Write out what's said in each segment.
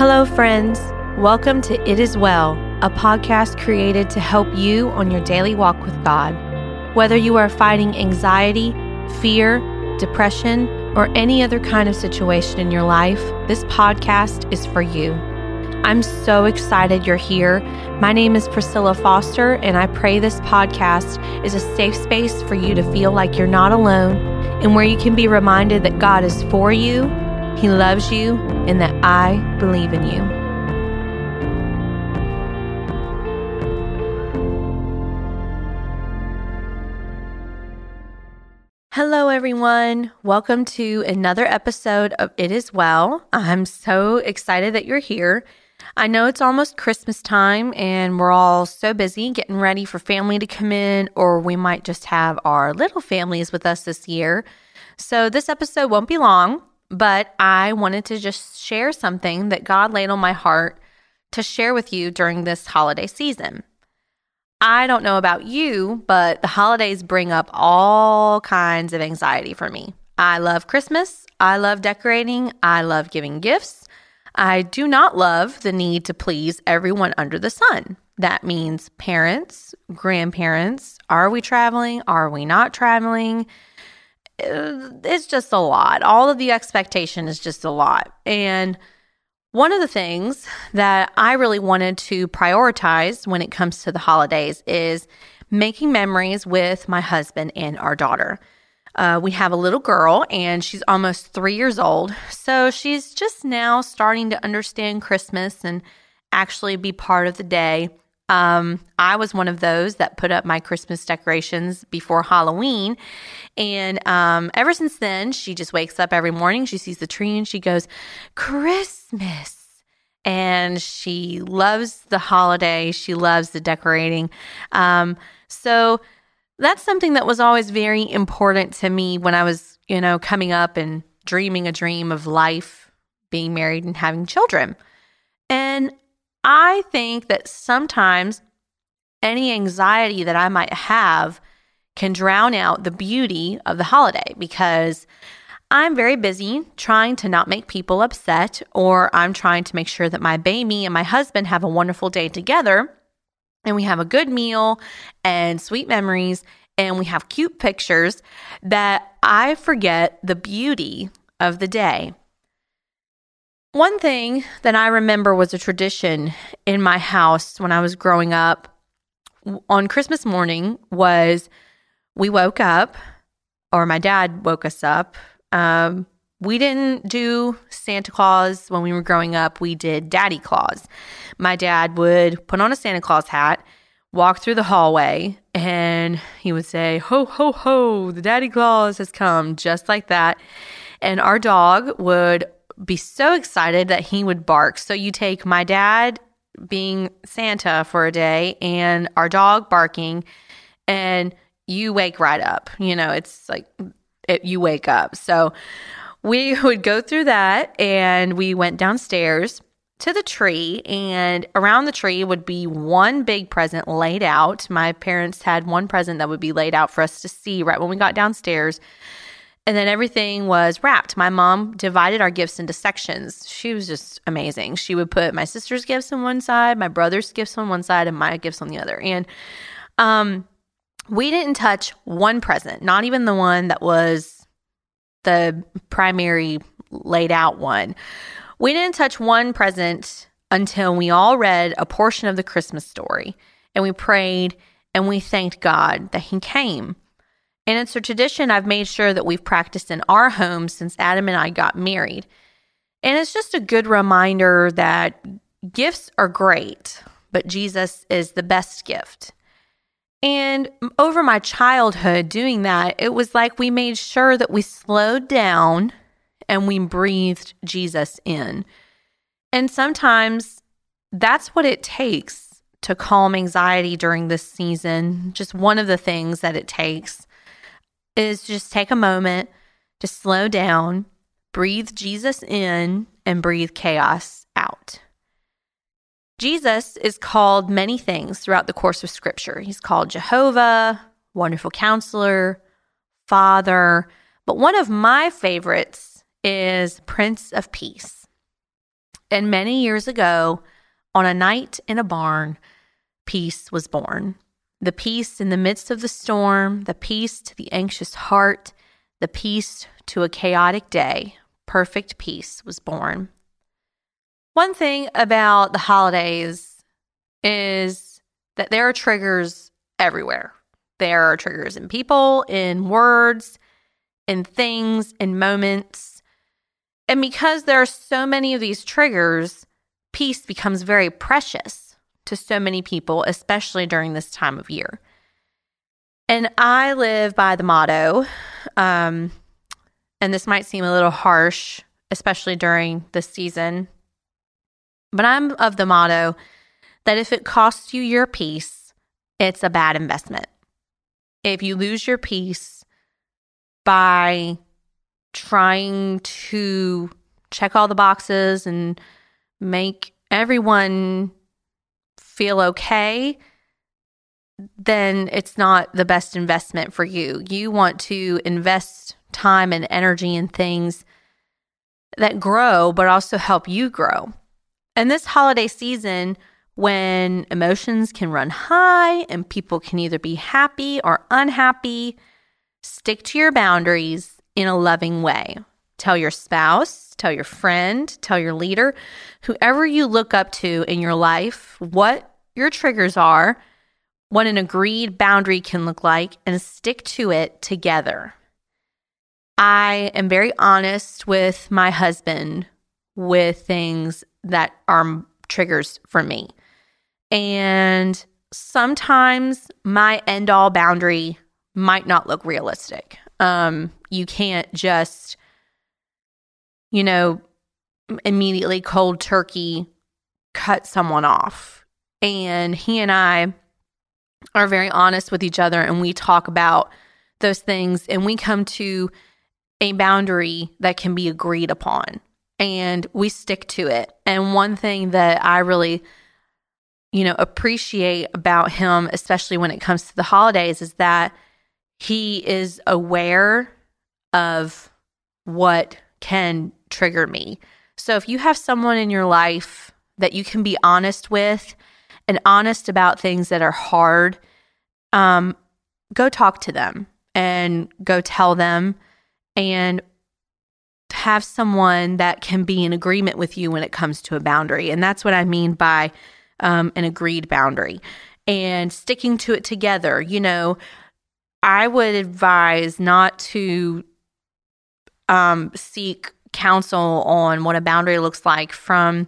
Hello, friends. Welcome to It Is Well, a podcast created to help you on your daily walk with God. Whether you are fighting anxiety, fear, depression, or any other kind of situation in your life, this podcast is for you. I'm so excited you're here. My name is Priscilla Foster, and I pray this podcast is a safe space for you to feel like you're not alone and where you can be reminded that God is for you, He loves you, and that I believe in you. Hello, everyone. Welcome to another episode of It Is Well. I'm so excited that you're here. I know it's almost Christmas time and we're all so busy getting ready for family to come in, or we might just have our little families with us this year. So, this episode won't be long, but I wanted to just share something that God laid on my heart to share with you during this holiday season. I don't know about you, but the holidays bring up all kinds of anxiety for me. I love Christmas. I love decorating. I love giving gifts. I do not love the need to please everyone under the sun. That means parents, grandparents. Are we traveling? Are we not traveling? Uh, it's just a lot. All of the expectation is just a lot. And one of the things that I really wanted to prioritize when it comes to the holidays is making memories with my husband and our daughter. Uh, we have a little girl and she's almost three years old. So she's just now starting to understand Christmas and actually be part of the day. Um, I was one of those that put up my Christmas decorations before Halloween. And um, ever since then, she just wakes up every morning, she sees the tree, and she goes, Christmas. And she loves the holiday, she loves the decorating. Um, so that's something that was always very important to me when I was, you know, coming up and dreaming a dream of life, being married, and having children. I think that sometimes any anxiety that I might have can drown out the beauty of the holiday because I'm very busy trying to not make people upset, or I'm trying to make sure that my baby and my husband have a wonderful day together and we have a good meal and sweet memories and we have cute pictures that I forget the beauty of the day. One thing that I remember was a tradition in my house when I was growing up on Christmas morning was we woke up or my dad woke us up. Um, we didn't do Santa Claus when we were growing up. We did Daddy Claus. My dad would put on a Santa Claus hat, walk through the hallway, and he would say, Ho, ho, ho, the Daddy Claus has come, just like that. And our dog would be so excited that he would bark. So you take my dad being Santa for a day and our dog barking, and you wake right up. You know, it's like it, you wake up. So we would go through that and we went downstairs to the tree and around the tree would be one big present laid out. My parents had one present that would be laid out for us to see right when we got downstairs. And then everything was wrapped. My mom divided our gifts into sections. She was just amazing. She would put my sister's gifts on one side, my brother's gifts on one side, and my gifts on the other. And um, we didn't touch one present, not even the one that was the primary laid out one. We didn't touch one present until we all read a portion of the Christmas story and we prayed and we thanked God that He came. And it's a tradition I've made sure that we've practiced in our home since Adam and I got married. And it's just a good reminder that gifts are great, but Jesus is the best gift. And over my childhood doing that, it was like we made sure that we slowed down and we breathed Jesus in. And sometimes that's what it takes to calm anxiety during this season. Just one of the things that it takes is just take a moment to slow down, breathe Jesus in, and breathe chaos out. Jesus is called many things throughout the course of Scripture. He's called Jehovah, Wonderful Counselor, Father, but one of my favorites is Prince of Peace. And many years ago, on a night in a barn, peace was born. The peace in the midst of the storm, the peace to the anxious heart, the peace to a chaotic day, perfect peace was born. One thing about the holidays is that there are triggers everywhere. There are triggers in people, in words, in things, in moments. And because there are so many of these triggers, peace becomes very precious to so many people, especially during this time of year. And I live by the motto, um, and this might seem a little harsh, especially during this season, but I'm of the motto that if it costs you your peace, it's a bad investment. If you lose your peace by trying to check all the boxes and make everyone feel okay, then it's not the best investment for you. You want to invest time and energy in things that grow, but also help you grow. And this holiday season, when emotions can run high and people can either be happy or unhappy, stick to your boundaries in a loving way. Tell your spouse, tell your friend, tell your leader, whoever you look up to in your life, what your triggers are, what an agreed boundary can look like, and stick to it together. I am very honest with my husband with things that are triggers for me. And sometimes my end all boundary might not look realistic. Um, you can't just, you know, immediately cold turkey cut someone off. And he and I are very honest with each other and we talk about those things and we come to a boundary that can be agreed upon and we stick to it. And one thing that I really you know appreciate about him especially when it comes to the holidays is that he is aware of what can trigger me. So if you have someone in your life that you can be honest with and honest about things that are hard, um, go talk to them and go tell them and have someone that can be in agreement with you when it comes to a boundary. And that's what I mean by um, an agreed boundary and sticking to it together. You know, I would advise not to um, seek counsel on what a boundary looks like from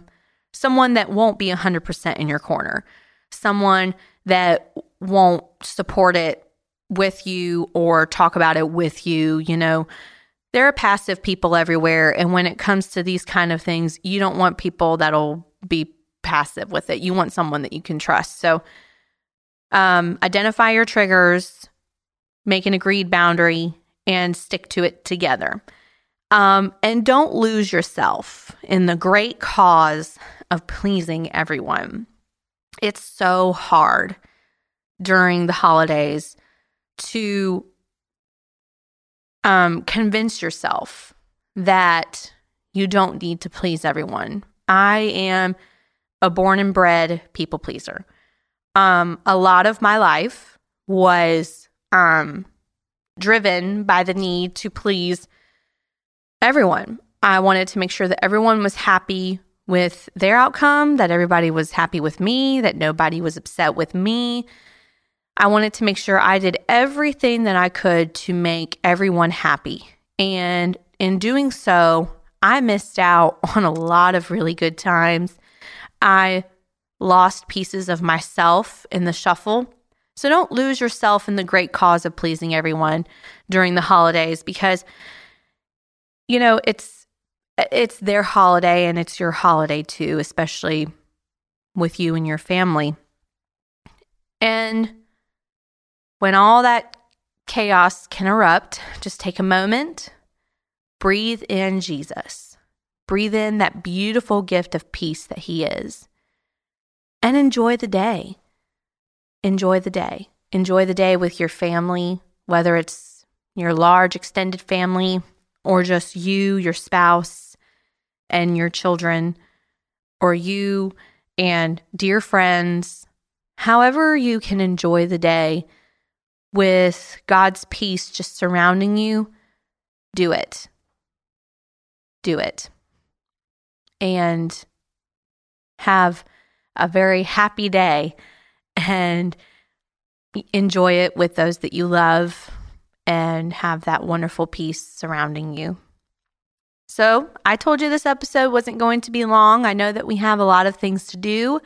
someone that won't be 100% in your corner, someone that won't support it with you or talk about it with you. You know, there are passive people everywhere. And when it comes to these kind of things, you don't want people that'll be passive with it. You want someone that you can trust. So, um, identify your triggers, make an agreed boundary and stick to it together. Um, and don't lose yourself in the great cause of pleasing everyone. It's so hard during the holidays to um, convince yourself that you don't need to please everyone. I am a born and bred people pleaser. Um, a lot of my life was um, driven by the need to please everyone. I wanted to make sure that everyone was happy with their outcome, that everybody was happy with me, that nobody was upset with me. I wanted to make sure I did everything that I could to make everyone happy. And in doing so, I missed out on a lot of really good times. I lost pieces of myself in the shuffle. So don't lose yourself in the great cause of pleasing everyone during the holidays because you know, it's it's their holiday and it's your holiday too, especially with you and your family. And when all that chaos can erupt, just take a moment, breathe in Jesus. Breathe in that beautiful gift of peace that He is, and enjoy the day enjoy the day. Enjoy the day with your family, whether it's your large extended family or just you, your spouse, and your children. or you and dear friends, however you can enjoy the day with God's peace just surrounding you, do it. Do it. And have a very happy day and enjoy it with those that you love and have that wonderful peace surrounding you. So, I told you this episode wasn't going to be long. I know that we have a lot of things to do,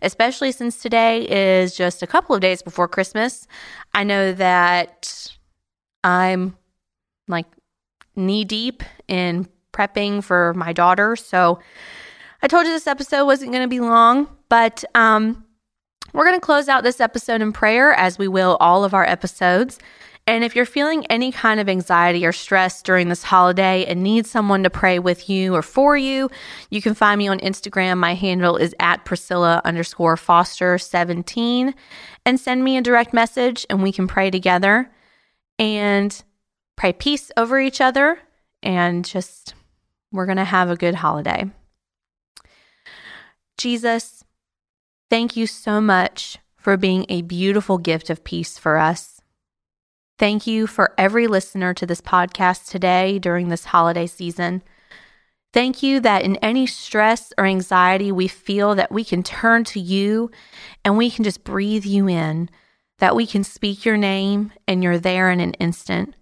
especially since today is just a couple of days before Christmas. I know that I'm like knee deep in prepping for my daughter. So, I told you this episode wasn't going to be long, but um, we're going to close out this episode in prayer as we will all of our episodes. And if you're feeling any kind of anxiety or stress during this holiday and need someone to pray with you or for you, you can find me on Instagram. My handle is at Priscilla underscore Foster 17 and send me a direct message and we can pray together and pray peace over each other and just we're going to have a good holiday. Jesus, thank you so much for being a beautiful gift of peace for us. Thank you for every listener to this podcast today during this holiday season. Thank you that in any stress or anxiety we feel that we can turn to you and we can just breathe you in, that we can speak your name and you're there in an instant.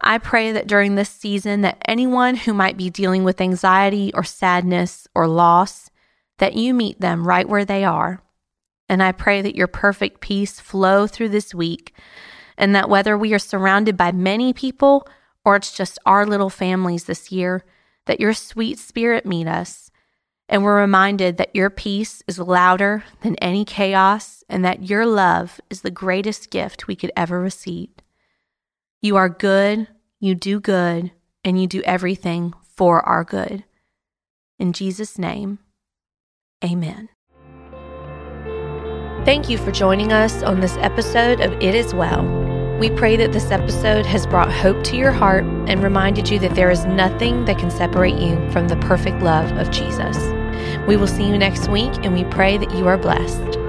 I pray that during this season that anyone who might be dealing with anxiety or sadness or loss that you meet them right where they are. And I pray that your perfect peace flow through this week, and that whether we are surrounded by many people or it's just our little families this year, that your sweet spirit meet us. And we're reminded that your peace is louder than any chaos and that your love is the greatest gift we could ever receive. You are good, you do good, and you do everything for our good. In Jesus' name, Amen. Thank you for joining us on this episode of It Is Well. We pray that this episode has brought hope to your heart and reminded you that there is nothing that can separate you from the perfect love of Jesus. We will see you next week, and we pray that you are blessed.